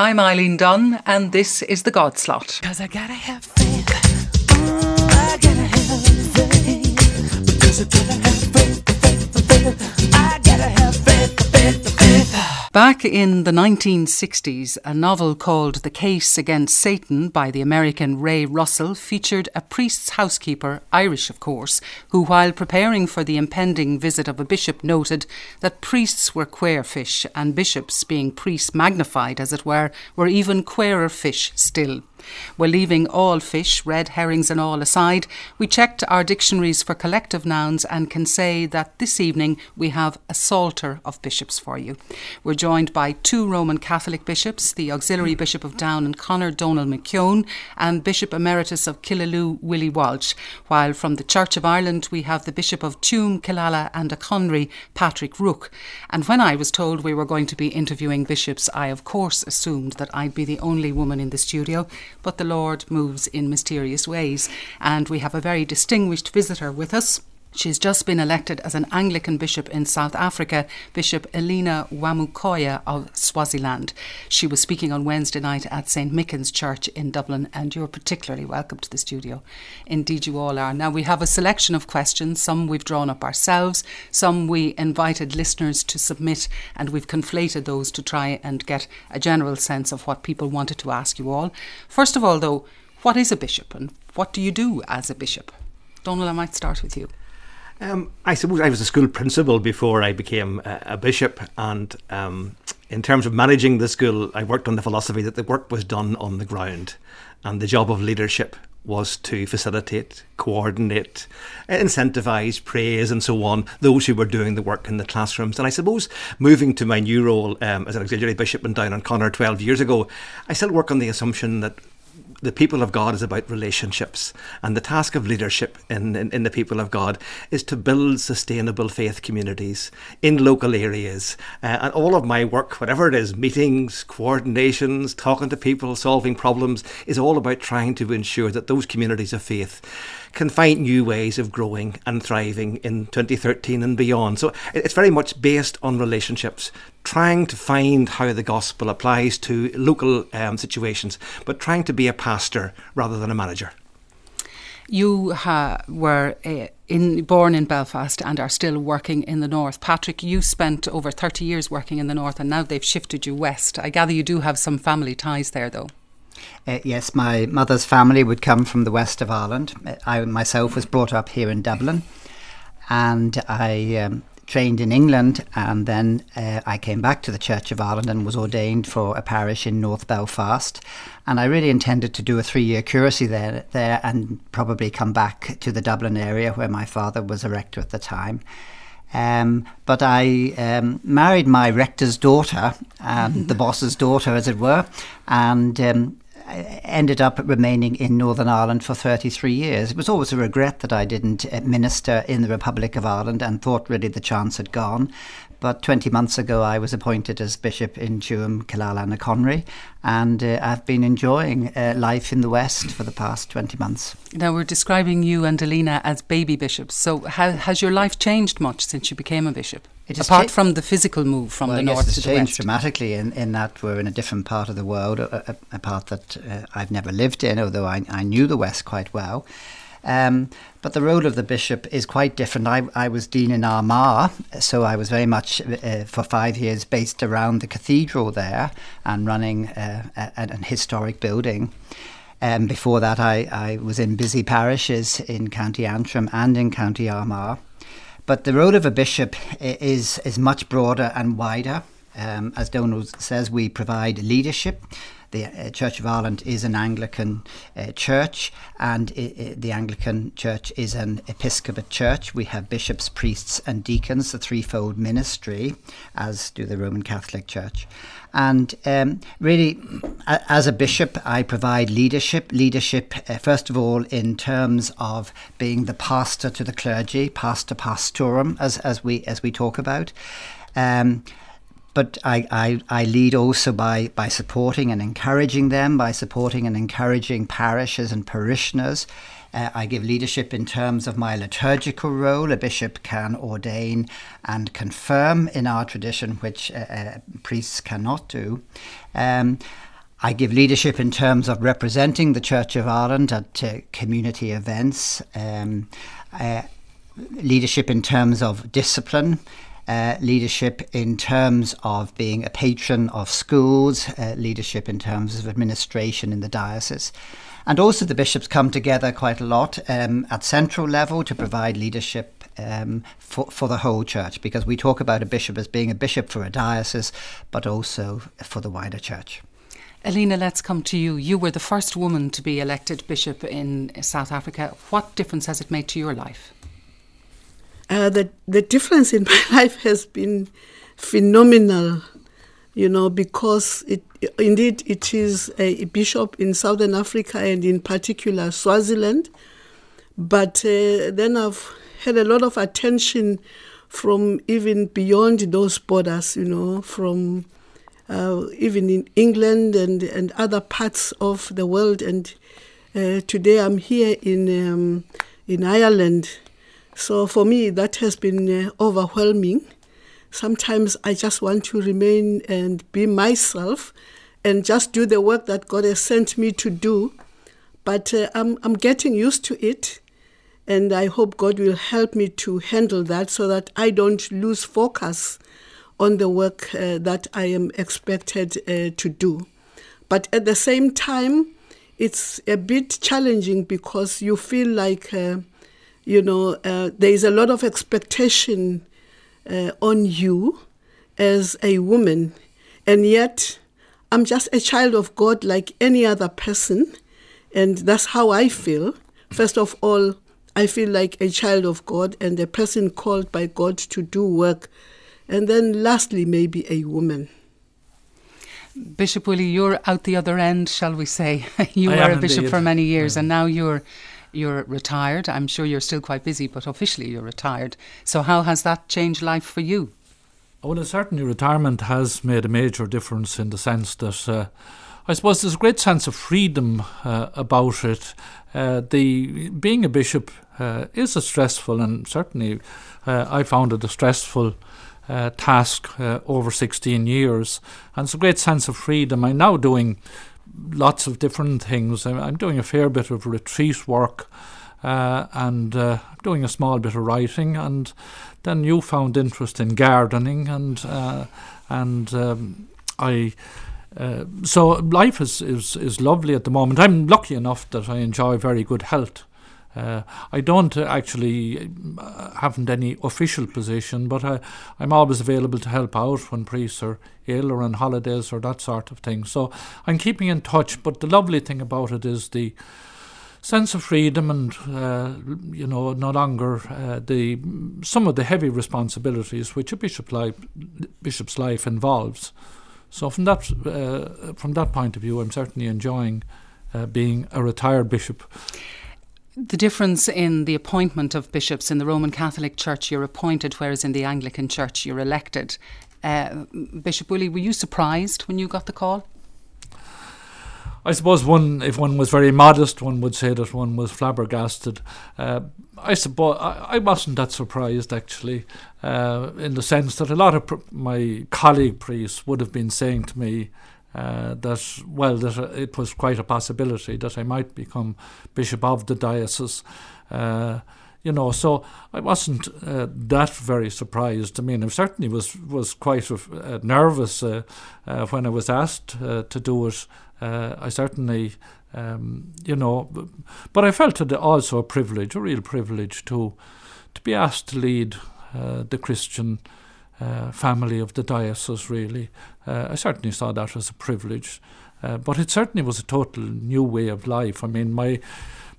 I'm Eileen Dunn, and this is the God Slot. Cause I gotta have faith. Mm, I gotta have faith. Because I gotta have Back in the 1960s, a novel called The Case Against Satan by the American Ray Russell featured a priest's housekeeper, Irish of course, who, while preparing for the impending visit of a bishop, noted that priests were queer fish and bishops, being priests magnified as it were, were even queerer fish still. Well, leaving all fish, red herrings and all aside, we checked our dictionaries for collective nouns and can say that this evening we have a psalter of bishops for you. We're joined by two Roman Catholic bishops, the Auxiliary Bishop of Down and Connor, Donal McKeown, and Bishop Emeritus of Killaloe, Willie Walsh, while from the Church of Ireland we have the Bishop of Tuam, Killala and Achonry, Patrick Rooke. And when I was told we were going to be interviewing bishops, I of course assumed that I'd be the only woman in the studio, but the Lord moves in mysterious ways. And we have a very distinguished visitor with us. She's just been elected as an Anglican bishop in South Africa, Bishop Ellinah Wamukoya of Swaziland. She was speaking on Wednesday night at St. Michan's Church in Dublin, and you're particularly welcome to the studio. Indeed, you all are. Now, we have a selection of questions. Some we've drawn up ourselves, some we invited listeners to submit, and we've conflated those to try and get a general sense of what people wanted to ask you all. First of all, though, what is a bishop and what do you do as a bishop? Donal, I might start with you. Um, I suppose I was a school principal before I became a, a bishop, and um, in terms of managing the school, I worked on the philosophy that the work was done on the ground, and the job of leadership was to facilitate, coordinate, incentivize, praise, and so on those who were doing the work in the classrooms. And I suppose moving to my new role um, as an auxiliary bishop in Down and Connor 12 years ago, I still work on the assumption that the people of God is about relationships. And the task of leadership in, in, in, the people of God is to build sustainable faith communities in local areas. Uh, and all of my work, whatever it is, meetings, coordinations, talking to people, solving problems, is all about trying to ensure that those communities of faith can find new ways of growing and thriving in 2013 and beyond. So it's very much based on relationships, trying to find how the gospel applies to local um, situations, but trying to be a pastor rather than a manager. You uh, were uh, in, born in Belfast and are still working in the north. Patrick, you spent over 30 years working in the north and now they've shifted you west. I gather you do have some family ties there, though. Uh, yes, my mother's family would come from the west of Ireland. I myself was brought up here in Dublin, and I um, trained in England, and then uh, I came back to the Church of Ireland and was ordained for a parish in North Belfast. And I really intended to do a three-year curacy there, there, and probably come back to the Dublin area where my father was a rector at the time. Um, but I um, married my rector's daughter, and the boss's daughter, as it were, and um, ended up remaining in Northern Ireland for 33 years. It was always a regret that I didn't uh, minister in the Republic of Ireland and thought really the chance had gone. But 20 months ago, I was appointed as Bishop in Tuam, Killala and Achonry, and uh, I've been enjoying uh, life in the West for the past 20 months. Now, we're describing you and Ellinah as baby bishops. So, how, has your life changed much since you became a bishop? Apart cha- from the physical move from well, the north to the changed west? dramatically in, in that we're in a different part of the world, a, a, a part that uh, I've never lived in, although I, I knew the West quite well. Um, but the role of the bishop is quite different. I, I was dean in Armagh, so I was very much uh, for five years based around the cathedral there and running uh, an historic building. Um, before that, I, I was in busy parishes in County Antrim and in County Armagh. But the role of a bishop is, is much broader and wider. Um, as Donal says, we provide leadership. The uh, Church of Ireland is an Anglican uh, church, and the Anglican church is an episcopate church. We have bishops, priests, and deacons, the threefold ministry, as do the Roman Catholic Church. And um, really, as a bishop, I provide leadership. Leadership, uh, first of all, in terms of being the pastor to the clergy, pastor pastorum, as, as, we, as we talk about. Um, but I, I, I lead also by, by supporting and encouraging them, by supporting and encouraging parishes and parishioners. Uh, I give leadership in terms of my liturgical role. A bishop can ordain and confirm in our tradition, which uh, uh, priests cannot do. Um, I give leadership in terms of representing the Church of Ireland at uh, community events, um, uh, leadership in terms of discipline, uh, leadership in terms of being a patron of schools, uh, leadership in terms of administration in the diocese. And also, the bishops come together quite a lot um, at central level to provide leadership um, for, for the whole church, because we talk about a bishop as being a bishop for a diocese, but also for the wider church. Ellinah, let's come to you. You were the first woman to be elected bishop in South Africa. What difference has it made to your life? Uh, the the difference in my life has been phenomenal, you know, because it indeed it is a bishop in Southern Africa and in particular Swaziland. But uh, then I've had a lot of attention from even beyond those borders, you know, from uh, even in England and, and other parts of the world. And uh, today I'm here in, um, in Ireland. So for me, that has been uh, overwhelming. Sometimes I just want to remain and be myself and just do the work that God has sent me to do. But uh, I'm, I'm getting used to it. And I hope God will help me to handle that so that I don't lose focus on the work uh, that I am expected uh, to do. But at the same time, it's a bit challenging because you feel like, uh, you know, uh, there is a lot of expectation uh, on you as a woman, and yet I'm just a child of God like any other person, and that's how I feel. First of all, I feel like a child of God and a person called by God to do work and then lastly, maybe a woman. Bishop Willie, you're out the other end, shall we say? you I were a bishop indeed. for many years, Yeah. and now you're you're retired. I'm sure you're still quite busy, but officially you're retired. So how has that changed life for you? Well, certainly retirement has made a major difference in the sense that uh, I suppose there's a great sense of freedom uh, about it. Uh, the being a bishop uh, is a stressful, and certainly uh, I found it a stressful uh, task over 16 years, and it's a great sense of freedom. I'm now doing lots of different things. I'm, I'm doing a fair bit of retreat work. Uh, and uh, doing a small bit of writing, and then you found interest in gardening, and uh, and um, I. Uh, so life is, is is lovely at the moment. I'm lucky enough that I enjoy very good health. Uh, I don't uh, actually uh, haven't any official position, but I, I'm always available to help out when priests are ill or on holidays or that sort of thing. So I'm keeping in touch. But the lovely thing about it is the sense of freedom and uh, you know no longer uh, the some of the heavy responsibilities which a bishop life, bishop's life involves. So from that uh, from that point of view, I'm certainly enjoying uh, being a retired bishop. The difference in the appointment of bishops in the Roman Catholic Church, you're appointed, whereas in the Anglican Church, you're elected. Uh, Bishop Willie, were you surprised when you got the call? I suppose one, if one was very modest, one would say that one was flabbergasted. Uh, I suppose I, I wasn't that surprised actually, uh, in the sense that a lot of pr- my colleague priests would have been saying to me uh, that well, that it was quite a possibility that I might become bishop of the diocese. Uh, you know, so I wasn't uh, that very surprised. I mean, I certainly was was quite uh, nervous uh, uh, when I was asked to do it. I certainly, um, you know, but I felt it also a privilege, a real privilege to to be asked to lead the Christian uh, family of the diocese. Really, uh, I certainly saw that as a privilege. Uh, but it certainly was a total new way of life. I mean, my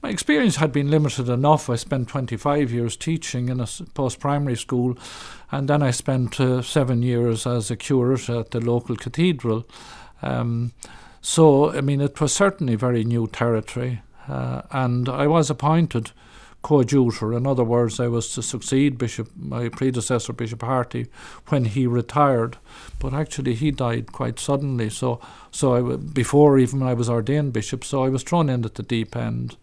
my experience had been limited enough. I spent 25 years teaching in a post primary school, and then I spent uh, seven years as a curate at the local cathedral. Um, so, I mean, it was certainly very new territory, uh, and I was appointed coadjutor. In other words, I was to succeed Bishop, my predecessor, Bishop Harty, when he retired. But actually, he died quite suddenly. So, so I, before even I was ordained bishop, so I was thrown in at the deep end.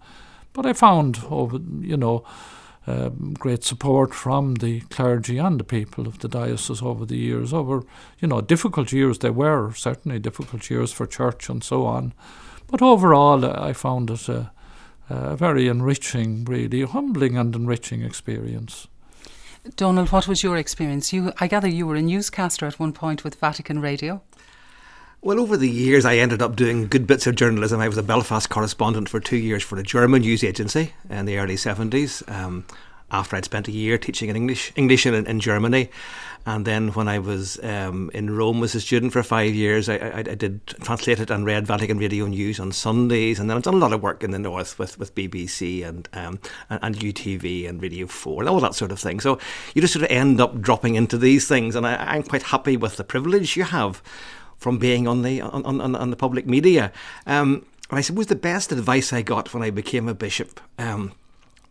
But I found, over you know, um, great support from the clergy and the people of the diocese over the years. Over you know difficult years they were certainly difficult years for church and so on, but overall uh, I found it a, a very enriching, really humbling and enriching experience. Donal, what was your experience? You, I gather you were a newscaster at one point with Vatican Radio. Well, over the years, I ended up doing good bits of journalism. I was a Belfast correspondent for two years for a German news agency in the early 70s. Um, after I'd spent a year teaching in English, English in, in Germany, and then when I was um, in Rome as a student for five years, I, I, I, did translated and read Vatican Radio News on Sundays, and then I've done a lot of work in the north with, with BBC and, um, and, and UTV and Radio Four and all that sort of thing. So you just sort of end up dropping into these things, and I, I'm quite happy with the privilege you have from being on the on, on, on the public media. Um, I suppose the best advice I got when I became a bishop. Um,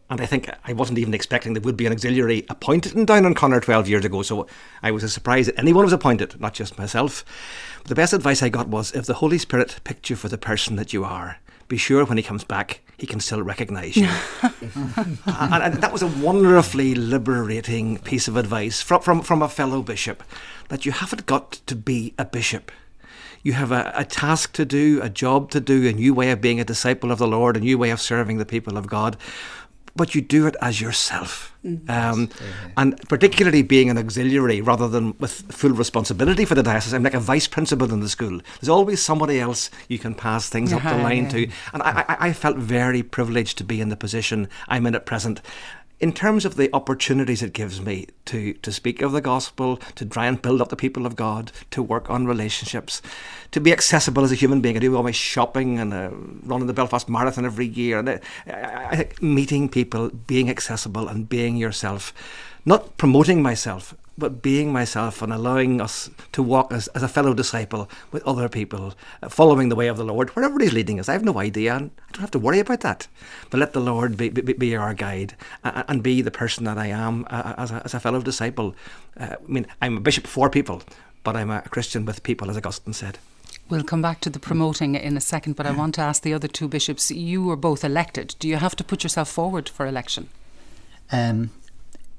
and I think I wasn't even expecting there would be an auxiliary appointed in Down and Connor 12 years ago, so I was surprised that anyone was appointed, not just myself. But the best advice I got was if the Holy Spirit picked you for the person that you are, be sure when he comes back, he can still recognise you. and, and, that was a wonderfully liberating piece of advice from, from, from a fellow bishop that you haven't got to be a bishop. You have a, a task to do, a job to do, a new way of being a disciple of the Lord, a new way of serving the people of God but you do it as yourself. Mm-hmm. Um, and particularly being an auxiliary rather than with full responsibility for the diocese. I'm like a vice principal in the school. There's always somebody else you can pass things up the line to. And I, I, I felt very privileged to be in the position I'm in at present in terms of the opportunities it gives me to, to speak of the gospel, to try and build up the people of God, to work on relationships, to be accessible as a human being. I do all my shopping and uh, running the Belfast Marathon every year. And uh, I, I think meeting people, being accessible, and being yourself, not promoting myself, but being myself and allowing us to walk as, as a fellow disciple with other people, uh, following the way of the Lord, wherever He's leading us. I have no idea, and I don't have to worry about that. But let the Lord be, be, be our guide uh, and be the person that I am uh, as, a, as a fellow disciple. Uh, I mean, I'm a bishop for people, but I'm a Christian with people, as Augustine said. We'll come back to the promoting in a second, but I want to ask the other two bishops. You were both elected. Do you have to put yourself forward for election? Um,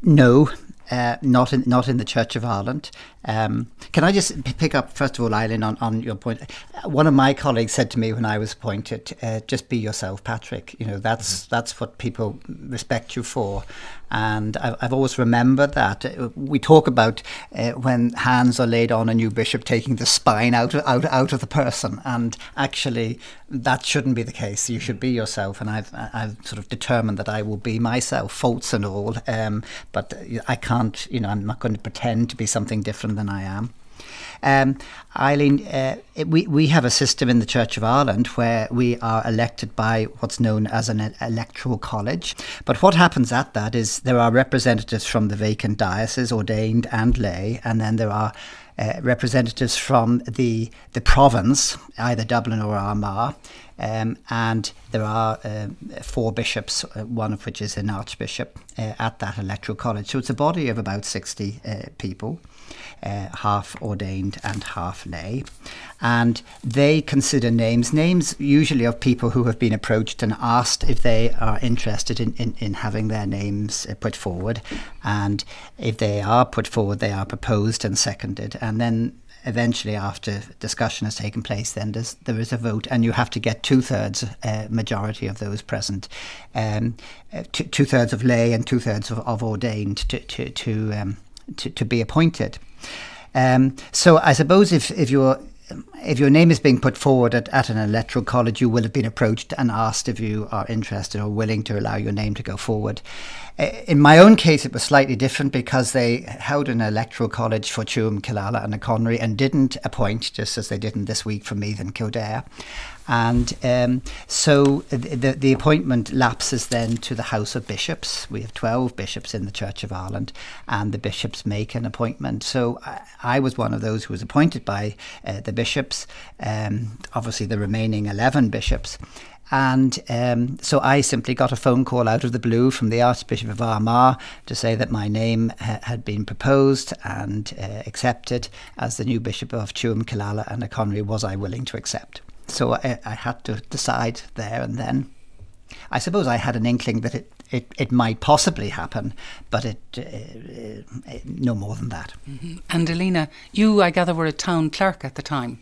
no, uh, not in not in the Church of Ireland. Um, can I just p- pick up first of all, Eileen, on, on your point? One of my colleagues said to me when I was appointed, uh, "Just be yourself, Patrick. You know that's mm-hmm. that's what people respect you for." And I've, always remembered that. Uh, we talk about uh, when hands are laid on a new bishop, taking the spine out out out of the person, and actually that shouldn't be the case. You should be yourself, and I've I've sort of determined that I will be myself, faults and all. Um, but I can't, you know, I'm not going to pretend to be something different than I am. Um, Eileen, uh, we, we have a system in the Church of Ireland where we are elected by what's known as an electoral college. But what happens at that is there are representatives from the vacant diocese, ordained and lay, and then there are uh, representatives from the the province, either Dublin or Armagh, um, and there are uh, four bishops, uh, one of which is an archbishop, uh, at that electoral college. So it's a body of about 60 uh, people, uh, half ordained and half lay. And they consider names, names usually of people who have been approached and asked if they are interested in, in, in having their names uh, put forward. And if they are put forward, they are proposed and seconded. And then eventually, after discussion has taken place, then there is a vote, and you have to get two thirds uh, majority of those present, um, uh, two thirds of lay and two thirds of, of, ordained to to to, um, to, to be appointed. Um, so I suppose if if you're if your name is being put forward at, at an electoral college, you will have been approached and asked if you are interested or willing to allow your name to go forward. In my own case, it was slightly different because they held an electoral college for Tuam, Killala, and Achonry and didn't appoint, just as they didn't this week for Meath and Kildare. And um, so the, the appointment lapses then to the House of Bishops. We have 12 bishops in the Church of Ireland, and the bishops make an appointment. So I, I was one of those who was appointed by uh, the bishops, um, obviously the remaining 11 bishops. And um, so I simply got a phone call out of the blue from the Archbishop of Armagh to say that my name ha- had been proposed and uh, accepted as the new Bishop of Tuam, Killala and Achonry. Was I willing to accept? So I, I had to decide there and then. I suppose I had an inkling that it, it, it might possibly happen, but it uh, uh, no more than that. And Ellinah, you, I gather, were a town clerk at the time.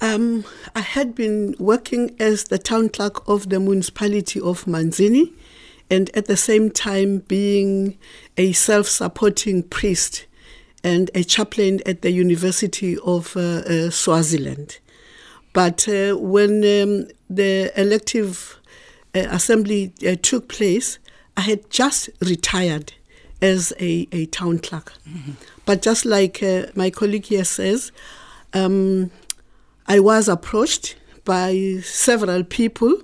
Um, I had been working as the town clerk of the municipality of Manzini and at the same time being a self supporting priest and a chaplain at the University of uh, uh, Swaziland. But uh, when um, the elective uh, assembly uh, took place, I had just retired as a, a town clerk. But just like uh, my colleague here says, um, I was approached by several people,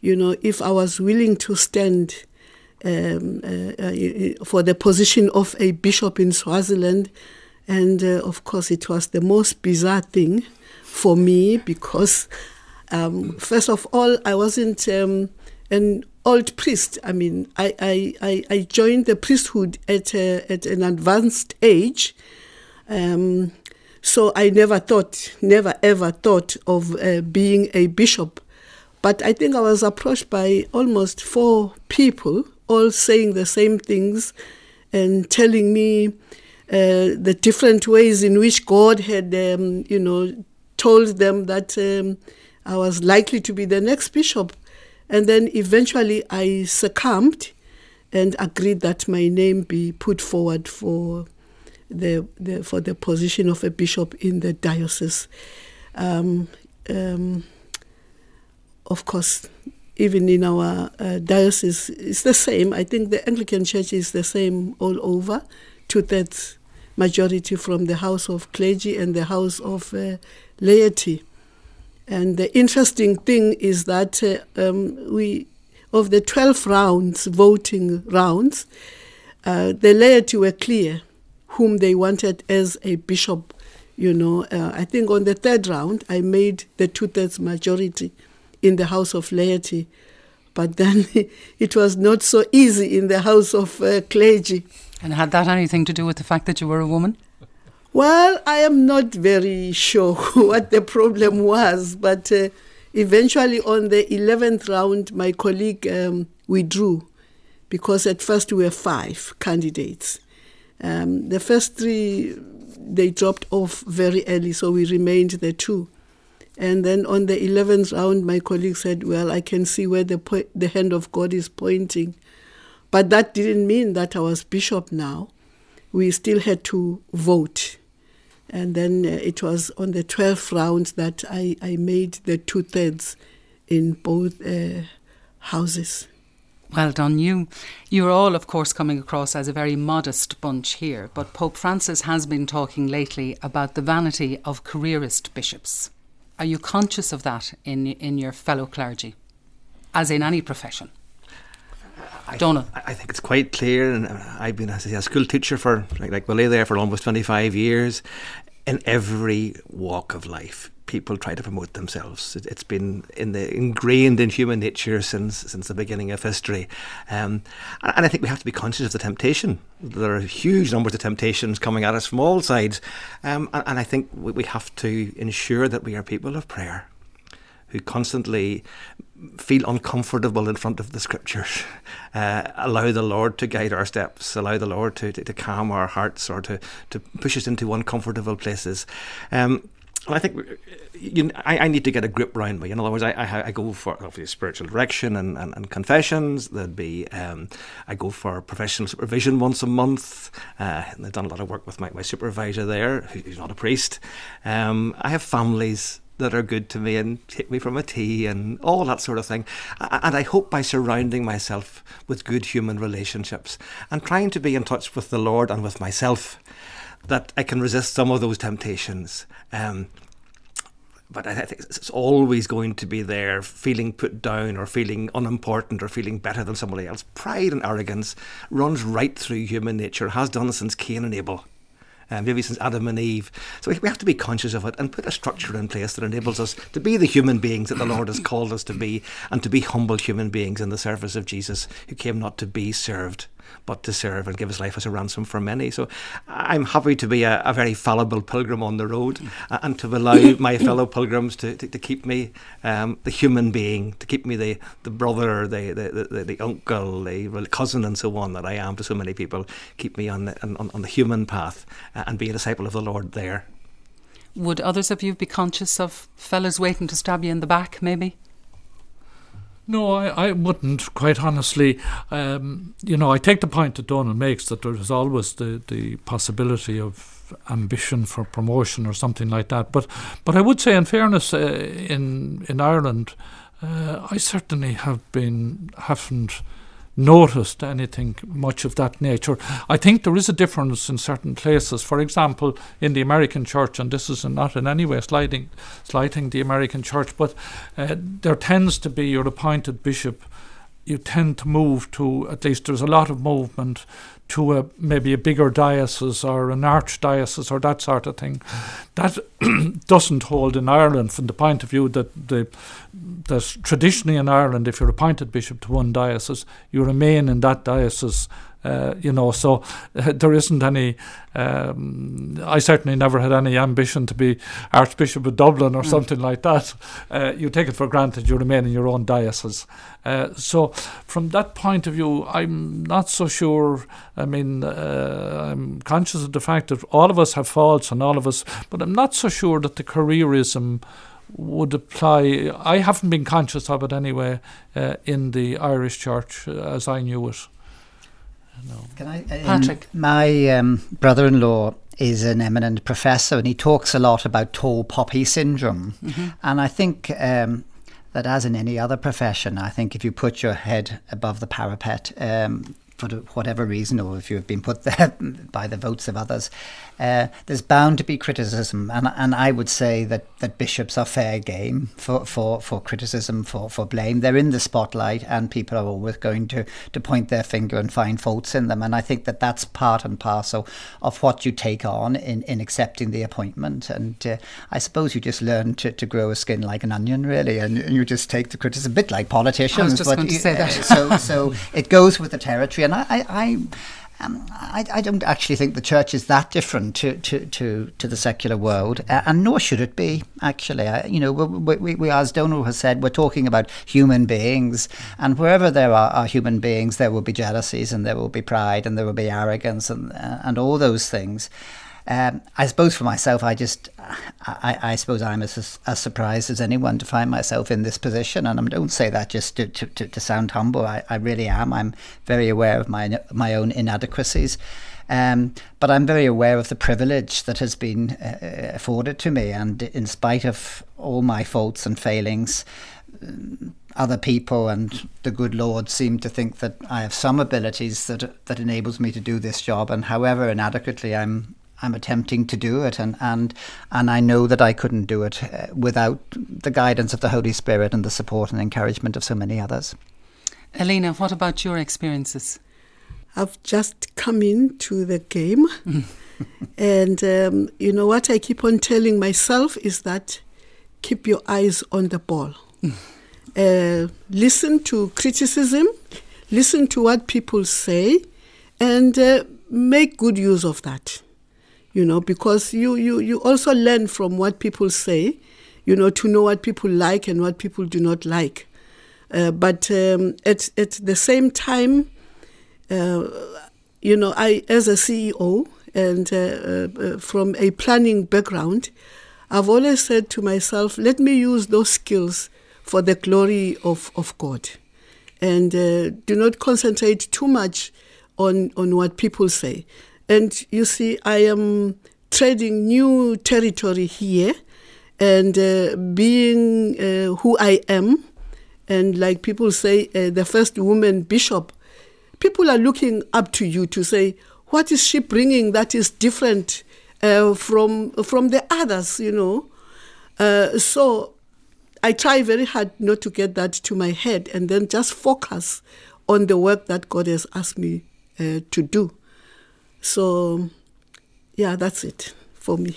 you know, if I was willing to stand um, uh, uh, for the position of a bishop in Swaziland. And uh, of course, it was the most bizarre thing for me because, um, first of all, I wasn't um, an old priest. I mean, I, I, I, joined the priesthood at, a, at an advanced age. Um, so I never thought, never ever thought of uh, being a bishop. But I think I was approached by almost four people, all saying the same things and telling me uh, the different ways in which God had, um, you know, told them that um, I was likely to be the next bishop. And then eventually I succumbed and agreed that my name be put forward for the, the for the position of a bishop in the diocese. Um, um, of course, even in our uh, diocese, it's the same. I think the Anglican Church is the same all over. Two thirds majority from the House of Clergy and the House of uh, Laity. And the interesting thing is that uh, um, we, of the 12 rounds, voting rounds, uh, the laity were clear whom they wanted as a bishop. You know, uh, I think on the third round, I made the two thirds majority in the House of Laity. But then it was not so easy in the House of uh, Clergy. And had that anything to do with the fact that you were a woman? Well, I am not very sure what the problem was, but uh, eventually on the 11th round, my colleague um, withdrew because at first we were five candidates. Um, the first three, they dropped off very early, so we remained the two. And then on the 11th round, my colleague said, Well, I can see where the, po- the hand of God is pointing. But that didn't mean that I was bishop now. We still had to vote. And then uh, it was on the 12th round that I, I made the two thirds in both uh, houses. Well done, you. You're all, of course, coming across as a very modest bunch here, but Pope Francis has been talking lately about the vanity of careerist bishops. Are you conscious of that in in your fellow clergy, as in any profession? I, Donal. I think it's quite clear, and uh, I've been as a school teacher for like, like Willie there for almost 25 years. In every walk of life, people try to promote themselves. It, it's been in the ingrained in human nature since since the beginning of history, um, and, and I think we have to be conscious of the temptation. There are huge numbers of temptations coming at us from all sides, um, and, and I think we, we have to ensure that we are people of prayer who constantly feel uncomfortable in front of the scriptures. Uh, allow the Lord to guide our steps, allow the Lord to, to, to calm our hearts or to, to push us into uncomfortable places. Um, and I think you, I, I need to get a grip around me. In other words, I, I, I go for obviously spiritual direction and, and, and confessions. There'd be um, I go for professional supervision once a month. Uh, and I've done a lot of work with my, my supervisor there, who's not a priest. Um, I have families that are good to me and take me from a tea and all that sort of thing. And I hope by surrounding myself with good human relationships and trying to be in touch with the Lord and with myself, that I can resist some of those temptations. Um, but I think it's always going to be there, feeling put down or feeling unimportant or feeling better than somebody else. Pride and arrogance runs right through human nature, has done since Cain and Abel. Uh, maybe since Adam and Eve. So we have to be conscious of it and put a structure in place that enables us to be the human beings that the Lord has called us to be and to be humble human beings in the service of Jesus, who came not to be served, but to serve and give his life as a ransom for many. So I'm happy to be a, a very fallible pilgrim on the road and to allow my fellow pilgrims to, to, to keep me um, the human being, to keep me the, the brother, the, the, the, the uncle, the cousin, and so on that I am to so many people. Keep me on the, on, on the human path uh, and be a disciple of the Lord there. Would others of you be conscious of fellas waiting to stab you in the back, maybe? No, I, I wouldn't, quite honestly. Um, you know, I take the point that Donal makes that there is always the, the possibility of ambition for promotion or something like that. But but I would say, in fairness, uh, in in Ireland, uh, I certainly have been haven't noticed anything much of that nature. I think there is a difference in certain places. For example, in the American church, and this is not in any way slighting, slighting the American church, but uh, there tends to be your appointed bishop. You tend to move to at least there's a lot of movement to a maybe a bigger diocese or an archdiocese or that sort of thing. That doesn't hold in Ireland from the point of view that the that traditionally in Ireland, if you're appointed bishop to one diocese, you remain in that diocese uh, you know, so uh, there isn't any. Um, I certainly never had any ambition to be Archbishop of Dublin or mm. something like that. Uh, you take it for granted you remain in your own diocese. Uh, so, from that point of view, I'm not so sure. I mean, uh, I'm conscious of the fact that all of us have faults and all of us, but I'm not so sure that the careerism would apply. I haven't been conscious of it anyway uh, in the Irish Church as I knew it. No. Can I, uh, Patrick? My um, brother-in-law is an eminent professor, and he talks a lot about tall poppy syndrome. Mm-hmm. And I think um, that, as in any other profession, I think if you put your head above the parapet, um, for whatever reason, or if you've been put there by the votes of others, uh, there's bound to be criticism, and and I would say that, that bishops are fair game for, for, for criticism, for, for blame. They're in the spotlight, and people are always going to, to point their finger and find faults in them. And I think that that's part and parcel of what you take on in, in accepting the appointment. And uh, I suppose you just learn to, to grow a skin like an onion, really, and, and you just take the criticism a bit like politicians. I was just going you, to say that. so so it goes with the territory, and I, I, I um, I, I, don't actually think the church is that different to, to, to, to the secular world, uh, and nor should it be, actually. I, you know, we, we, we, as Donal has said, we're talking about human beings, and wherever there are, are, human beings, there will be jealousies, and there will be pride, and there will be arrogance, and, uh, and all those things. Um, I suppose for myself, I just, I, I suppose I'm as, as surprised as anyone to find myself in this position, and I don't say that just to, to, to sound humble. I, I really am. I'm very aware of my my own inadequacies. Um, but I'm very aware of the privilege that has been uh, afforded to me, and in spite of all my faults and failings, um, other people and the good Lord seem to think that I have some abilities that that enables me to do this job, and however inadequately I'm I'm attempting to do it, and and and I know that I couldn't do it uh, without the guidance of the Holy Spirit and the support and encouragement of so many others. Ellinah, what about your experiences? I've just come into the game, and um, you know what I keep on telling myself is that keep your eyes on the ball. uh, listen to criticism, listen to what people say, and uh, make good use of that you know, because you, you, you also learn from what people say, you know, to know what people like and what people do not like. Uh, but um, at, at the same time, uh, you know, I, as a CEO and uh, uh, from a planning background, I've always said to myself, let me use those skills for the glory of, of God. And uh, do not concentrate too much on, on what people say. And you see, I am treading new territory here and uh, being uh, who I am. And like people say, uh, the first woman bishop, people are looking up to you to say, what is she bringing that is different uh, from, from the others, you know? Uh, so I try very hard not to get that to my head and then just focus on the work that God has asked me uh, to do. So, yeah, that's it for me.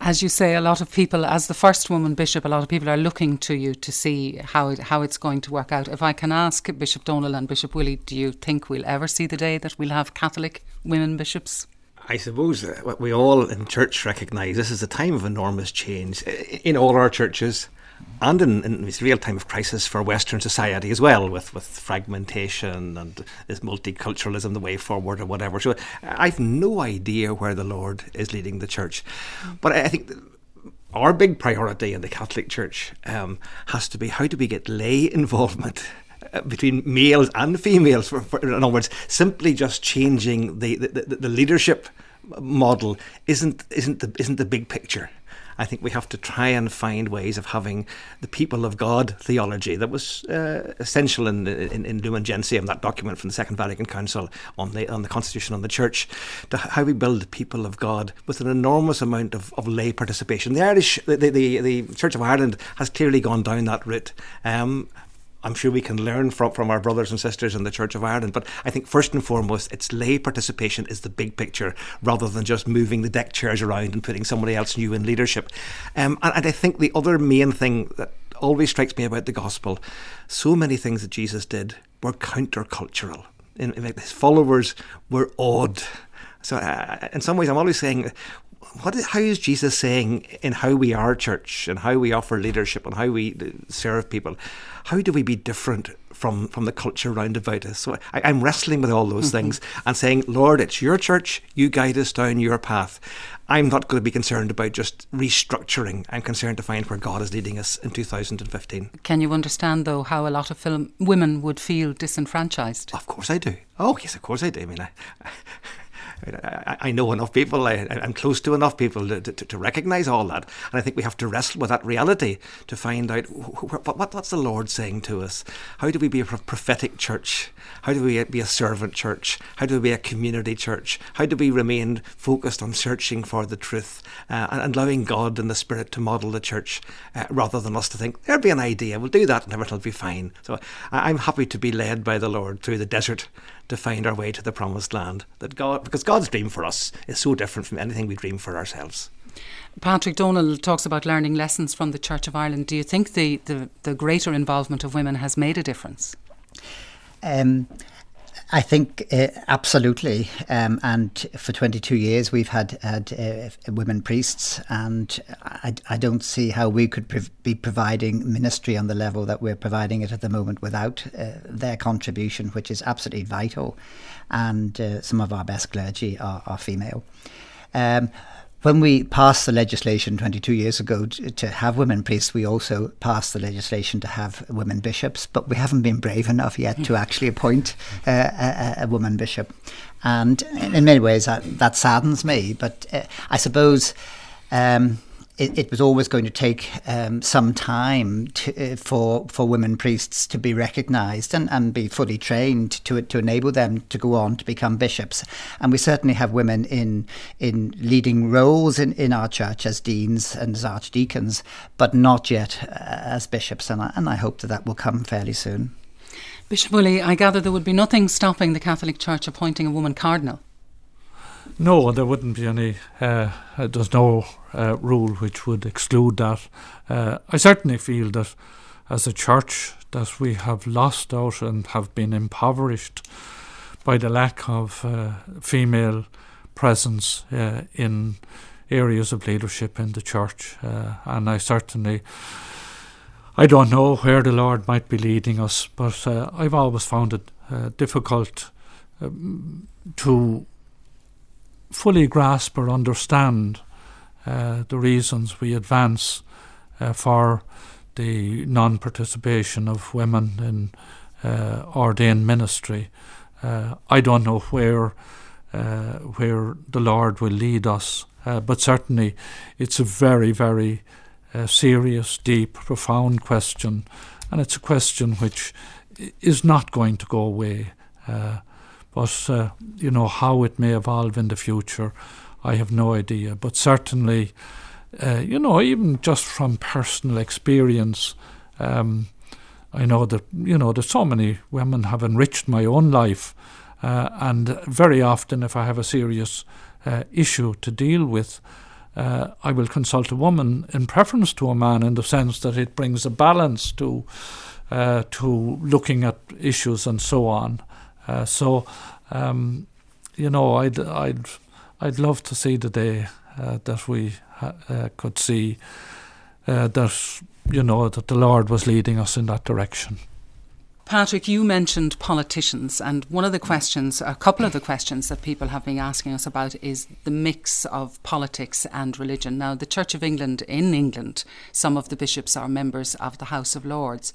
As you say, a lot of people, as the first woman bishop, a lot of people are looking to you to see how it, how it's going to work out. If I can ask Bishop Donal and Bishop Willie, do you think we'll ever see the day that we'll have Catholic women bishops? I suppose uh, what we all in church recognise this is a time of enormous change in all our churches and in, in this real time of crisis for Western society as well, with, with fragmentation and this multiculturalism, the way forward or whatever. So I've no idea where the Lord is leading the church. But I think our big priority in the Catholic Church um, has to be how do we get lay involvement uh, between males and females? For, for, in other words, simply just changing the, the, the, the leadership model isn't isn't the isn't the big picture. I think we have to try and find ways of having the people of God theology that was uh, essential in, in, in Lumen Gentium, that document from the Second Vatican Council on the on the Constitution on the Church, to how we build the people of God with an enormous amount of, of lay participation. The Irish, the, the, the Church of Ireland has clearly gone down that route. Um, I'm sure we can learn from, from our brothers and sisters in the Church of Ireland. But I think first and foremost, it's lay participation is the big picture rather than just moving the deck chairs around and putting somebody else new in leadership. Um, and, and I think the other main thing that always strikes me about the gospel, so many things that Jesus did were countercultural. In, in fact, his followers were odd. So, uh, in some ways, I'm always saying, what is, how is Jesus saying in how we are church and how we offer leadership and how we serve people? How do we be different from, from the culture round about us? So I, I'm wrestling with all those mm-hmm. things and saying, Lord, it's your church. You guide us down your path. I'm not going to be concerned about just restructuring. I'm concerned to find where God is leading us in 2015. Can you understand, though, how a lot of film women would feel disenfranchised? Of course I do. Oh, yes, of course I do. I mean, I, I, I know enough people, I, I'm close to enough people to, to, to recognise all that. And I think we have to wrestle with that reality to find out wh- wh- what, what's the Lord saying to us? How do we be a prophetic church? How do we be a servant church? How do we be a community church? How do we remain focused on searching for the truth uh, and, allowing God and the Spirit to model the church uh, rather than us to think, there'll be an idea, we'll do that and everything will be fine. So I, I'm happy to be led by the Lord through the desert to find our way to the promised land. That God, because God's dream for us is so different from anything we dream for ourselves. Patrick Donal talks about learning lessons from the Church of Ireland. Do you think the, the, the greater involvement of women has made a difference? Um, I think uh, absolutely. Um, and for 22 years, we've had, had uh, women priests, and I, I don't see how we could prov- be providing ministry on the level that we're providing it at the moment without uh, their contribution, which is absolutely vital. And uh, some of our best clergy are, are female. Um, when we passed the legislation 22 years ago to, have women priests, we also passed the legislation to have women bishops, but we haven't been brave enough yet to actually appoint uh, a, a woman bishop. And in many ways, that, that saddens me. But uh, I suppose um, it, it, was always going to take um, some time to, uh, for for women priests to be recognised and, and be fully trained to to enable them to go on to become bishops. And we certainly have women in in leading roles in, in our church as deans and as archdeacons, but not yet uh, as bishops. And I, and I hope that that will come fairly soon. Bishop Willie, I gather there would be nothing stopping the Catholic Church appointing a woman cardinal. No, there wouldn't be any. Uh, there's no uh, rule which would exclude that. Uh, I certainly feel that as a church that we have lost out and have been impoverished by the lack of uh, female presence uh, in areas of leadership in the church, uh, and I certainly. I don't know where the Lord might be leading us, but I've always found it difficult um, to fully grasp or understand uh, the reasons we advance uh, for the non participation of women in uh, ordained ministry. Uh, I don't know where uh, where the Lord will lead us, uh, but certainly it's a very, very serious, deep, profound question, and it's a question which is not going to go away. But uh, you know how it may evolve in the future, I have no idea. But certainly, uh, you know, even just from personal experience, um, I know that you know that so many women have enriched my own life, uh, and very often, if I have a serious uh, issue to deal with, uh, I will consult a woman in preference to a man in the sense that it brings a balance to uh, to looking at issues and so on. Uh, so, um, you know, I'd I'd I'd love to see the day uh, that we uh, could see uh, that you know that the Lord was leading us in that direction. Patrick, you mentioned politicians, and one of the questions, a couple of the questions that people have been asking us about is the mix of politics and religion. Now, the Church of England, in England, some of the bishops are members of the House of Lords.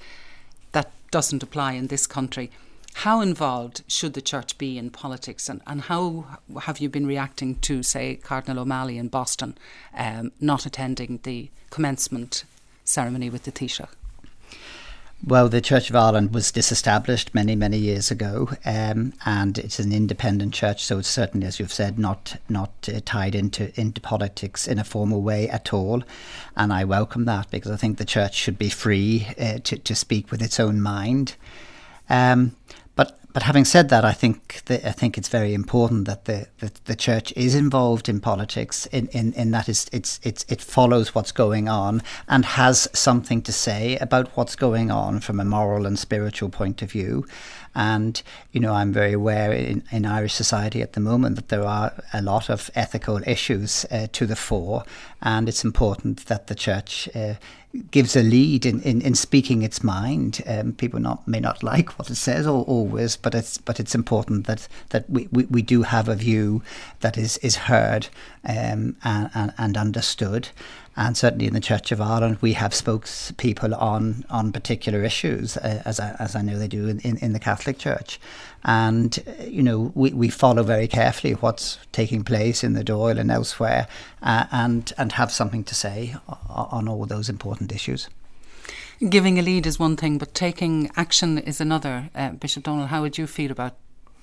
That doesn't apply in this country. How involved should the church be in politics, and, and how have you been reacting to, say, Cardinal O'Malley in Boston um, not attending the commencement ceremony with the Taoiseach? Well, the Church of Ireland was disestablished many, many years ago, um, and it's an independent church, so it's certainly, as you've said, not not uh, tied into into politics in a formal way at all. And I welcome that because I think the church should be free uh, to to speak with its own mind. Um, but having said that, I think that, I think it's very important that the, the, church is involved in politics. In, in, in it's it's it follows what's going on and has something to say about what's going on from a moral and spiritual point of view. And you know, I'm very aware in, in Irish society at the moment that there are a lot of ethical issues uh, to the fore, and it's important that the church. Uh, gives a lead in, in, in speaking its mind. Um, people not may not like what it says all, always, but it's but it's important that that we, we, we do have a view that is is heard um, and, and, and understood. And certainly in the Church of Ireland, we have spokespeople on on particular issues, uh, as I, as I know they do in, in, in the Catholic Church. And uh, you know, we, we follow very carefully what's taking place in the Dáil and elsewhere, uh, and and have something to say on, on all those important issues. Giving a lead is one thing, but taking action is another. Uh, Bishop Donal, how would you feel about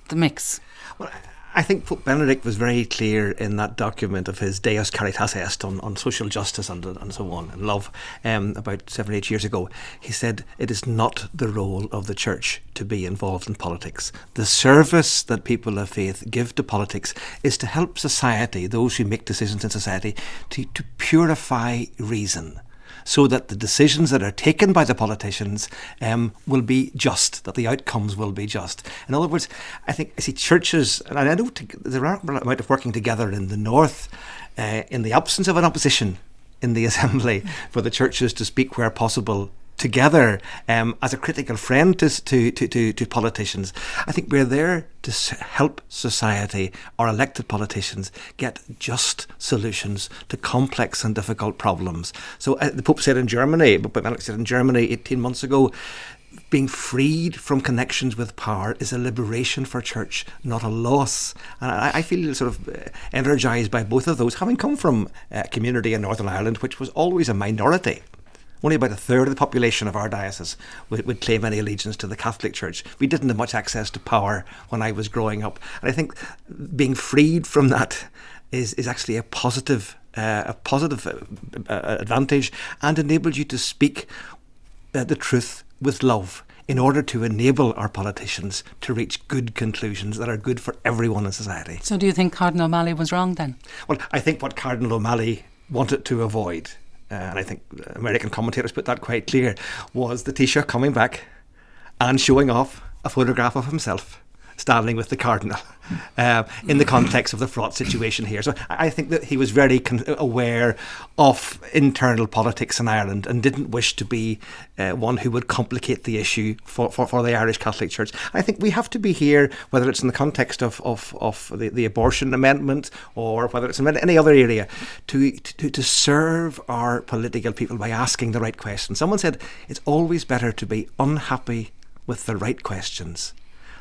the mix? Well, I think Pope Benedict was very clear in that document of his Deus Caritas Est on, on social justice and, and so on and love um, about seven, eight years ago. He said it is not the role of the church to be involved in politics. The service that people of faith give to politics is to help society, those who make decisions in society, to, to purify reason so that the decisions that are taken by the politicians um, will be just, that the outcomes will be just. In other words, I think I see churches, and I know there are a amount of working together in the north, uh, in the absence of an opposition in the assembly, for the churches to speak where possible together um, as a critical friend to, to, to, to, politicians. I think we're there to help society, our elected politicians, get just solutions to complex and difficult problems. So uh, the Pope said in Germany, Pope Benedict said in Germany 18 months ago, being freed from connections with power is a liberation for church, not a loss. And I, I feel sort of uh, energized by both of those, having come from a community in Northern Ireland, which was always a minority only about a third of the population of our diocese would, would, claim any allegiance to the Catholic Church. We didn't have much access to power when I was growing up. And I think being freed from that is, is actually a positive, uh, a positive uh, uh, advantage and enables you to speak uh, the truth with love in order to enable our politicians to reach good conclusions that are good for everyone in society. So, do you think Cardinal O'Malley was wrong then? Well, I think what Cardinal O'Malley wanted to avoid uh, and I think American commentators put that quite clear, was the Taoiseach coming back and showing off a photograph of himself standing with the cardinal uh, in the context of the fraught situation here. So I think that he was very con- aware of internal politics in Ireland and didn't wish to be uh, one who would complicate the issue for, for, for the Irish Catholic Church. I think we have to be here, whether it's in the context of, of, of the, the abortion amendment or whether it's in any other area, to, to, to serve our political people by asking the right questions. Someone said it's always better to be unhappy with the right questions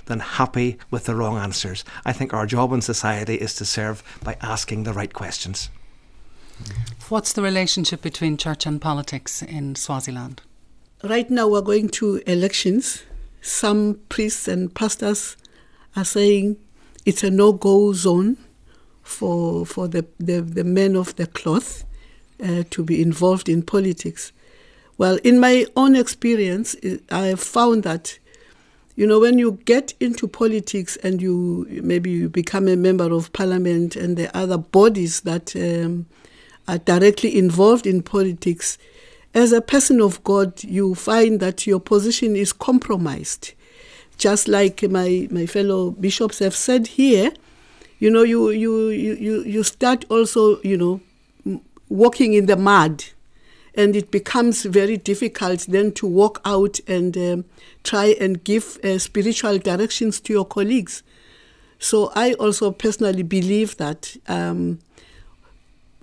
than happy with the wrong answers. I think our job in society is to serve by asking the right questions. What's the relationship between church and politics in Swaziland? Right now, we're going to elections. Some priests and pastors are saying it's a no go zone for, for the, the, the men of the cloth uh, to be involved in politics. Well, in my own experience, I have found that you know, when you get into politics and you maybe you become a member of parliament and the other bodies that um, are directly involved in politics, as a person of God, you find that your position is compromised. Just like my, my fellow bishops have said here, you know, you, you, you, you, start also, you know, walking in the mud. And it becomes very difficult then to walk out and um, try and give uh, spiritual directions to your colleagues. So I also personally believe that um,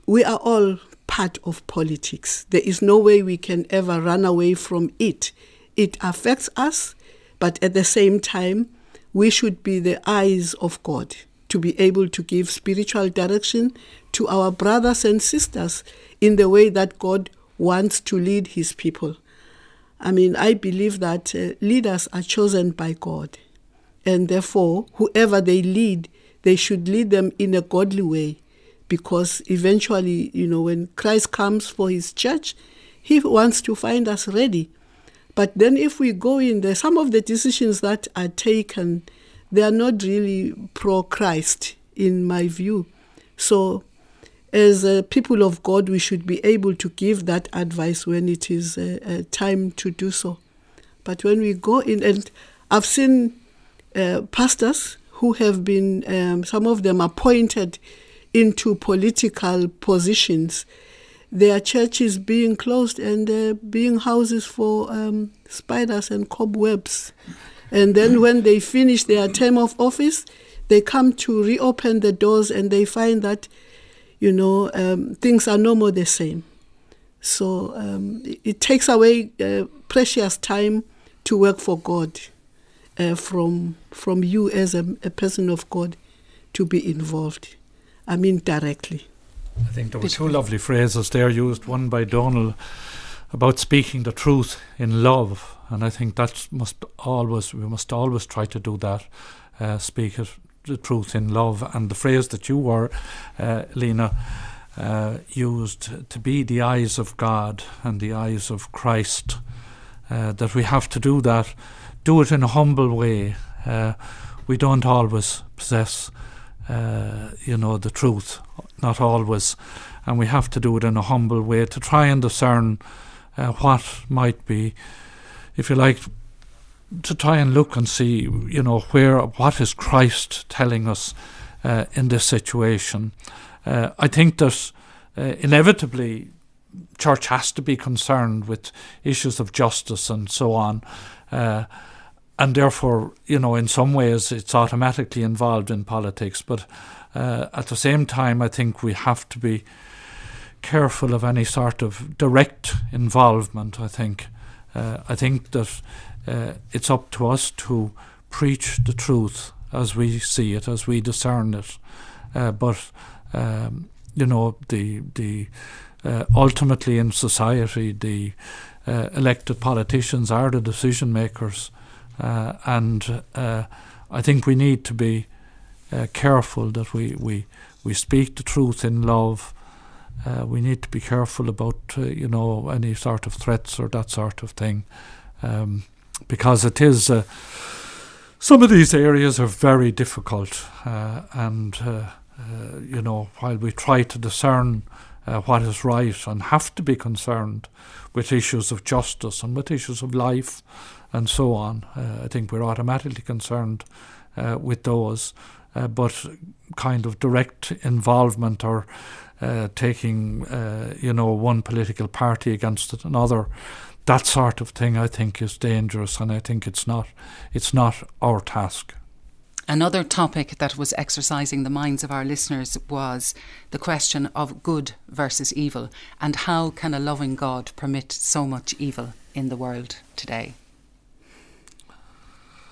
we are all part of politics. There is no way we can ever run away from it. It affects us, but at the same time, we should be the eyes of God to be able to give spiritual direction to our brothers and sisters in the way that God wants to lead his people. I mean, I believe that uh, leaders are chosen by God, and therefore, whoever they lead, they should lead them in a godly way because eventually, you know, when Christ comes for his church, he wants to find us ready. But then if we go in there, some of the decisions that are taken, they are not really pro Christ, in my view. So, as uh, people of God, we should be able to give that advice when it is uh, uh, time to do so. But when we go in, and I've seen uh, pastors who have been, um, some of them appointed into political positions, their churches being closed and uh, being houses for um, spiders and cobwebs. And then when they finish their term of office, they come to reopen the doors and they find that, you know, um, things are no more the same. So um, it, it takes away uh, precious time to work for God uh, from from you as a, a person of God to be involved. I mean directly. I think there were two lovely phrases there used, one by Donal about speaking the truth in love, and I think that must always we must always try to do that, uh, speak it, the truth in love, and the phrase that you were, uh, Lena, uh, used to be the eyes of God and the eyes of Christ, uh, that we have to do that, do it in a humble way. Uh, we don't always possess uh, you know, the truth, not always. And we have to do it in a humble way to try and discern uh, what might be, if you like, to try and look and see, you know, where, what is Christ telling us uh, in this situation. Uh, I think that uh, inevitably church has to be concerned with issues of justice and so on. Uh, and therefore, you know, in some ways it's automatically involved in politics. But uh, at the same time, I think we have to be careful of any sort of direct involvement. I think, uh, I think that uh, it's up to us to preach the truth as we see it, as we discern it. Uh, but um, you know, the the uh, ultimately in society, the uh, elected politicians are the decision makers. Uh, and uh, I think we need to be careful that we, we, we speak the truth in love. We need to be careful about you know any sort of threats or that sort of thing, um, because it is uh, some of these areas are very difficult, uh, and uh, uh, you know while we try to discern uh, what is right and have to be concerned with issues of justice and with issues of life and so on. I think we're automatically concerned with those, but kind of direct involvement or uh, taking, uh, you know, one political party against another, that sort of thing, I think, is dangerous, and I think it's not, it's not our task. Another topic that was exercising the minds of our listeners was the question of good versus evil and how can a loving God permit so much evil in the world today?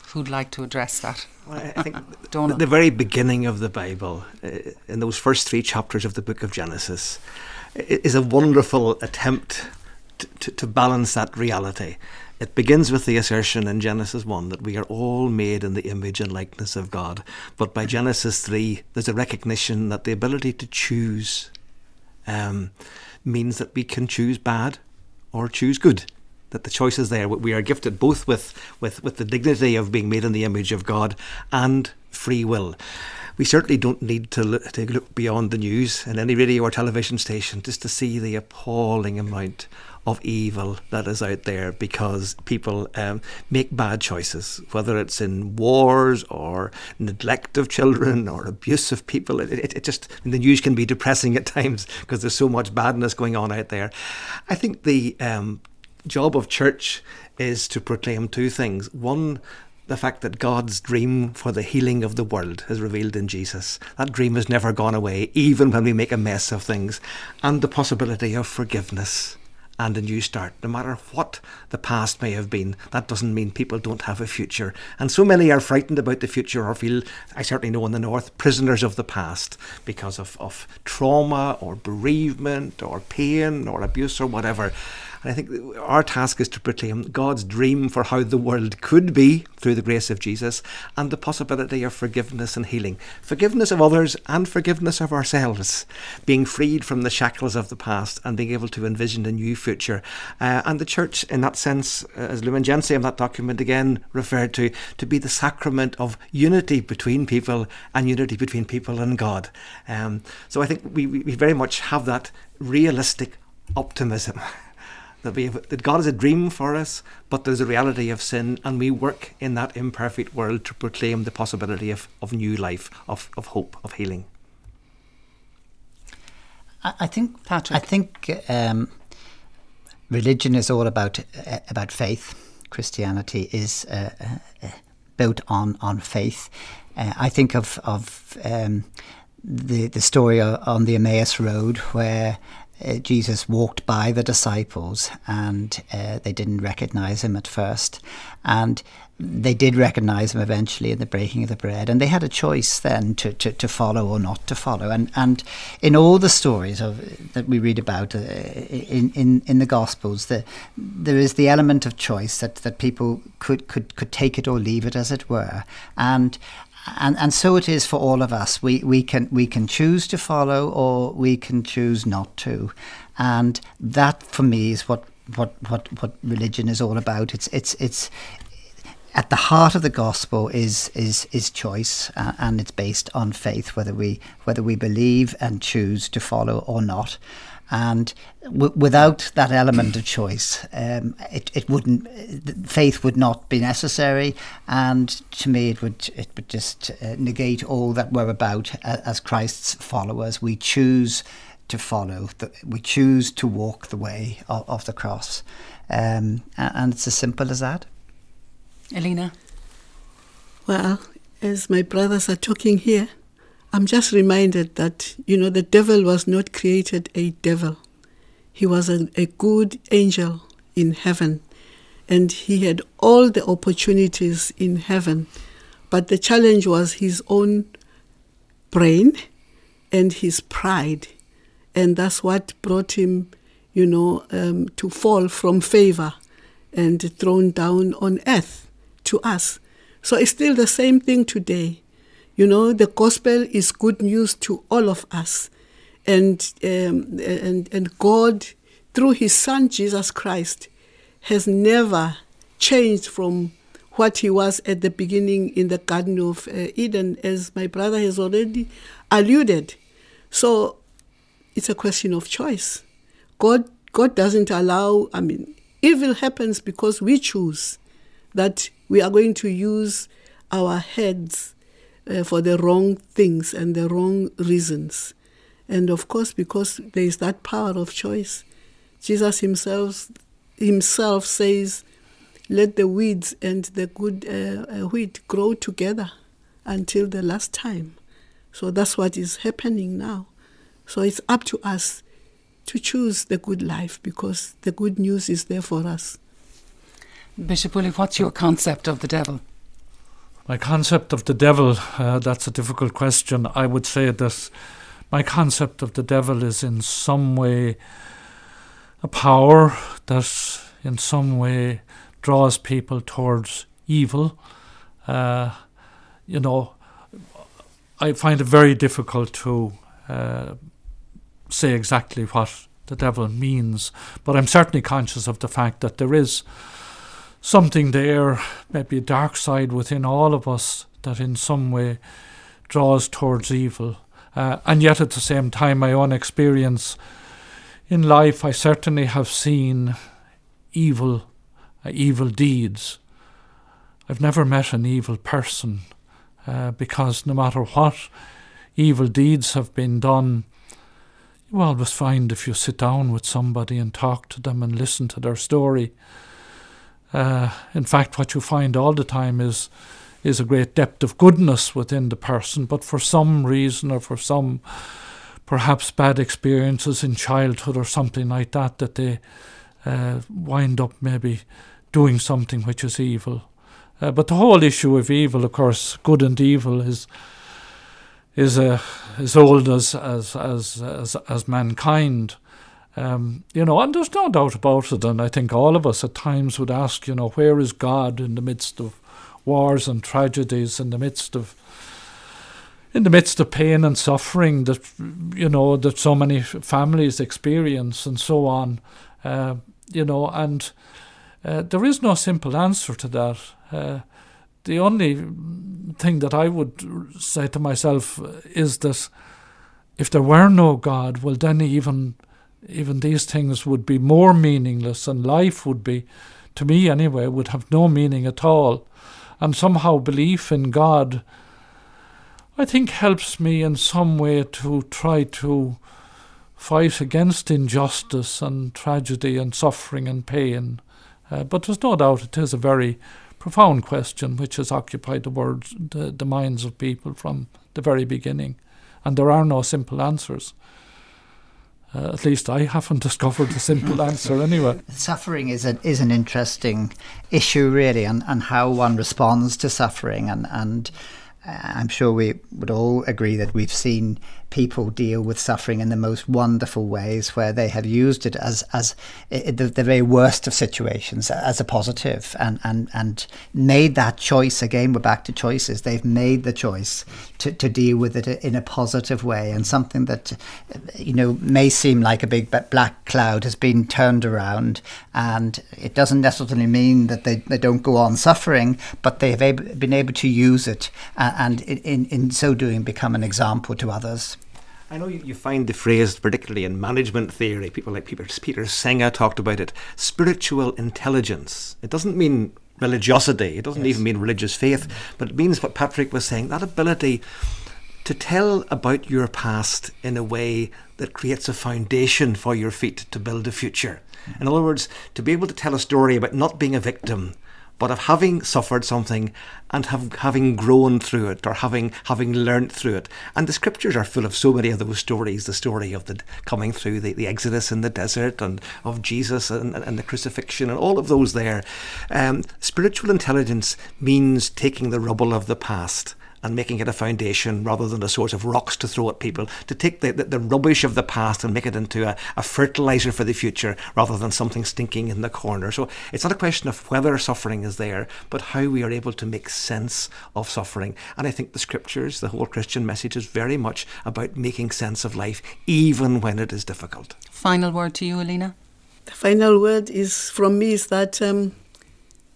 Who'd like to address that? Well, I think Donal. the very beginning of the Bible, uh, in those first three chapters of the book of Genesis, is a wonderful attempt to, to, balance that reality. It begins with the assertion in Genesis 1 that we are all made in the image and likeness of God. But by Genesis 3, there's a recognition that the ability to choose um, means that we can choose bad or choose good. That the choice is there. We are gifted both with, with, with the dignity of being made in the image of God and free will. We certainly don't need to look, to look beyond the news and any radio or television station just to see the appalling amount of evil that is out there because people um, make bad choices, whether it's in wars or neglect of children or abuse of people. It, it, it just the news can be depressing at times because there's so much badness going on out there. I think the um, job of church is to proclaim two things. One, the fact that God's dream for the healing of the world is revealed in Jesus. That dream has never gone away, even when we make a mess of things. And the possibility of forgiveness and a new start. No matter what the past may have been, that doesn't mean people don't have a future. And so many are frightened about the future or feel, I certainly know in the North, prisoners of the past because of, of trauma or bereavement or pain or abuse or whatever. And I think our task is to proclaim God's dream for how the world could be through the grace of Jesus and the possibility of forgiveness and healing. Forgiveness of others and forgiveness of ourselves. Being freed from the shackles of the past and being able to envision a new future. Uh, and the church, in that sense, uh, as Lumen Gentium, that document again referred to, to be the sacrament of unity between people and unity between people and God. Um, so I think we, we very much have that realistic optimism. that, we have, that God is a dream for us, but there's a reality of sin, and we work in that imperfect world to proclaim the possibility of, of new life, of, of hope, of healing. I, I think Patrick. I think um, religion is all about uh, about faith. Christianity is uh, uh, built on on faith. Uh, I think of of um, the the story on the Emmaus Road where. Uh, Jesus walked by the disciples and uh, they didn't recognize him at first. And they did recognize him eventually in the breaking of the bread. And they had a choice then to, to, to follow or not to follow. And, and in all the stories of, that we read about uh, in, in, in the Gospels, the, there is the element of choice that, that people could, could, could take it or leave it, as it were. And, and and so it is for all of us. We we can we can choose to follow or we can choose not to, and that for me is what what what what religion is all about. It's it's it's at the heart of the gospel is is is choice, uh, and it's based on faith, whether we whether we believe and choose to follow or not. And w- without that element of choice, um, it, it wouldn't faith would not be necessary. And to me, it would it would just uh, negate all that we're about uh, as Christ's followers. We choose to follow. The, we choose to walk the way of, of the cross, um, a- and it's as simple as that. Ellinah. Well, as my brothers are talking here, I'm just reminded that, you know, the devil was not created a devil. He was a, good angel in heaven, and he had all the opportunities in heaven. But the challenge was his own brain and his pride. And that's what brought him, you know, um, to fall from favor and thrown down on earth to us. So it's still the same thing today. You know, the gospel is good news to all of us. And, um, and, and God, through his son Jesus Christ, has never changed from what he was at the beginning in the Garden of uh, Eden, as my brother has already alluded. So it's a question of choice. God, God doesn't allow, I mean, evil happens because we choose that we are going to use our heads uh, for the wrong things and the wrong reasons. And of course, because there is that power of choice, Jesus himself himself says, "Let the weeds and the good uh, uh, wheat grow together until the last time." So that's what is happening now. So it's up to us to choose the good life because the good news is there for us. Bishop Willie, what's your concept of the devil? My concept of the devil, uh, that's a difficult question. I would say that my concept of the devil is in some way a power that in some way draws people towards evil. Uh, you know, I find it very difficult to uh, say exactly what the devil means, but I'm certainly conscious of the fact that there is something there, maybe a dark side within all of us that in some way draws towards evil. Uh, and yet, at the same time, my own experience in life, I certainly have seen evil, uh, evil deeds. I've never met an evil person uh, because no matter what evil deeds have been done, you always find if you sit down with somebody and talk to them and listen to their story. Uh, in fact, what you find all the time is is a great depth of goodness within the person, but for some reason or for some perhaps bad experiences in childhood or something like that, that they uh, wind up maybe doing something which is evil. Uh, but the whole issue of evil, of course, good and evil, is is uh, as old as as as as, as mankind. Um, you know, and there's no doubt about it. And I think all of us at times would ask, you know, where is God in the midst of wars and tragedies, in the midst of in the midst of pain and suffering that you know that so many families experience and so on. Uh, you know, and uh, there is no simple answer to that. Uh, the only thing that I would say to myself is that if there were no God, well, then even even these things would be more meaningless, and life would be, to me anyway, would have no meaning at all. And somehow belief in God, I think, helps me in some way to try to fight against injustice and tragedy and suffering and pain. Uh, but there's no doubt it is a very profound question which has occupied the words, the, the minds of people from the very beginning, and there are no simple answers. Uh, at least I haven't discovered a simple answer anyway. Suffering is an is an interesting issue, really, and, and how one responds to suffering, and and uh, I'm sure we would all agree that we've seen people deal with suffering in the most wonderful ways where they have used it as as eh, the, the very worst of situations as a positive and and and made that choice again we're back to choices they've made the choice to, to deal with it in a positive way and something that eh, you know may seem like a big black cloud has been turned around and it doesn't necessarily mean that they, they don't go on suffering but they have been able to use it and in, in so doing become an example to others I know you, you find the phrase, particularly in management theory, people like Peter, Peter talked about it, spiritual intelligence. It doesn't mean religiosity, it doesn't yes. even mean religious faith, but it means what Patrick was saying that ability to tell about your past in a way that creates a foundation for your feet to build a future. In other words, to be able to tell a story about not being a victim, but of having suffered something and have, having grown through it or having having learnt through it. And the scriptures are full of so many of those stories, the story of the coming through the, the exodus in the desert and of Jesus and, and the crucifixion and all of those there. Um, spiritual intelligence means taking the rubble of the past and making it a foundation rather than a source of rocks to throw at people, to take the, the, the rubbish of the past and make it into a, a fertilizer for the future rather than something stinking in the corner. So it's not a question of whether suffering is there, but how we are able to make sense of suffering. And I think the scriptures, the whole Christian message is very much about making sense of life, even when it is difficult. Final word to you, Ellinah. The final word is from me is that um,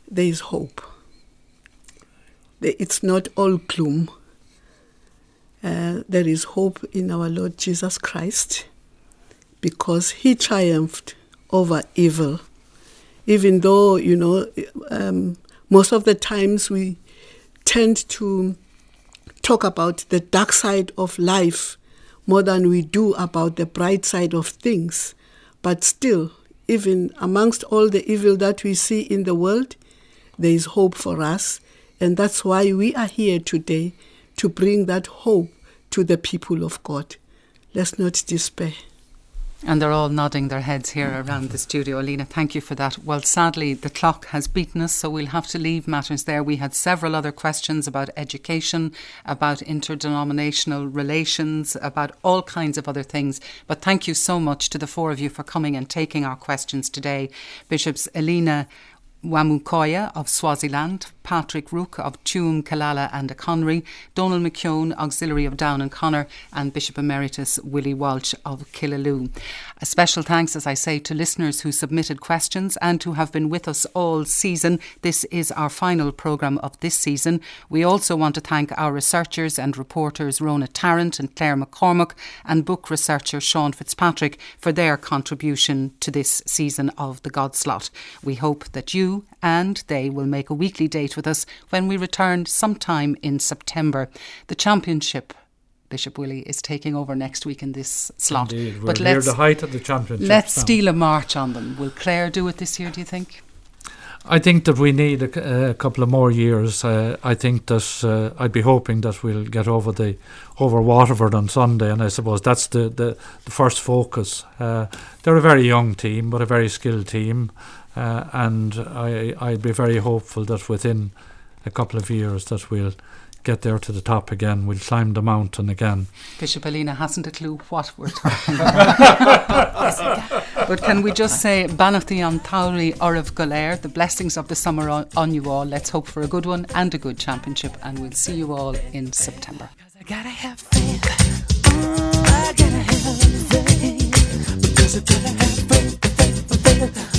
there is hope it's not all gloom. Uh, there is hope in our Lord Jesus Christ because he triumphed over evil. Even though, you know, um, most of the times we tend to talk about the dark side of life more than we do about the bright side of things. But still, even amongst all the evil that we see in the world, there is hope for us and that's why we are here today to bring that hope to the people of God. Let's not despair. And they're all nodding their heads here around the studio. Ellinah, thank you for that. Well, sadly, the clock has beaten us, so we'll have to leave matters there. We had several other questions about education, about interdenominational relations, about all kinds of other things. But thank you so much to the four of you for coming and taking our questions today. Bishops Ellinah Wamukoya of Swaziland, Patrick Rooke of Tuam, Killala and Achonry, Donal McKeown, Auxiliary of Down and Connor, and Bishop Emeritus Willie Walsh of Killaloe. A special thanks, as I say, to listeners who submitted questions and who have been with us all season. This is our final programme of this season. We also want to thank our researchers and reporters Rona Tarrant and Claire McCormack and book researcher Sean Fitzpatrick for their contribution to this season of The Godslot. We hope that you and they will make a weekly date with us when we return sometime in September. The championship Bishop Willie is taking over next week in this slot. Indeed, we're but near let's the height of the championship. let's now. steal a march on them. Will Clare do it this year? Do you think? I think that we need a couple of more years. Uh, I think that uh, I'd be hoping that we'll get over the over Waterford on Sunday, and I suppose that's the the, the first focus. Uh, they're a very young team, but a very skilled team, uh, and I, I'd be very hopeful that within a couple of years that we'll get there to the top again. We'll climb the mountain again. Bishop Ellinah hasn't a clue what we're talking about. but can we just say, Banachti on Tauri of Golair, the blessings of the summer on, on you all. Let's hope for a good one and a good championship, and we'll see you all in September. I gotta have faith. Oh, I gotta have faith. Gotta have faith, faith, faith?